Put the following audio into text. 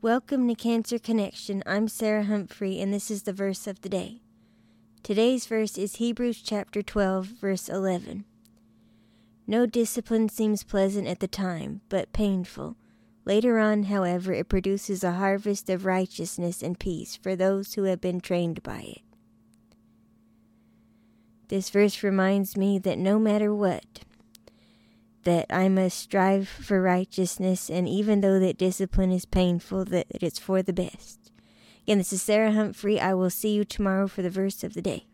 Welcome to Cancer Connection. I'm Sarah Humphrey, and this is the verse of the day. Today's verse is Hebrews chapter 12, verse 11. No discipline seems pleasant at the time, but painful. Later on, however, it produces a harvest of righteousness and peace for those who have been trained by it. This verse reminds me that no matter what, that I must strive for righteousness, and even though that discipline is painful, that it's for the best. Again, this is Sarah Humphrey. I will see you tomorrow for the verse of the day.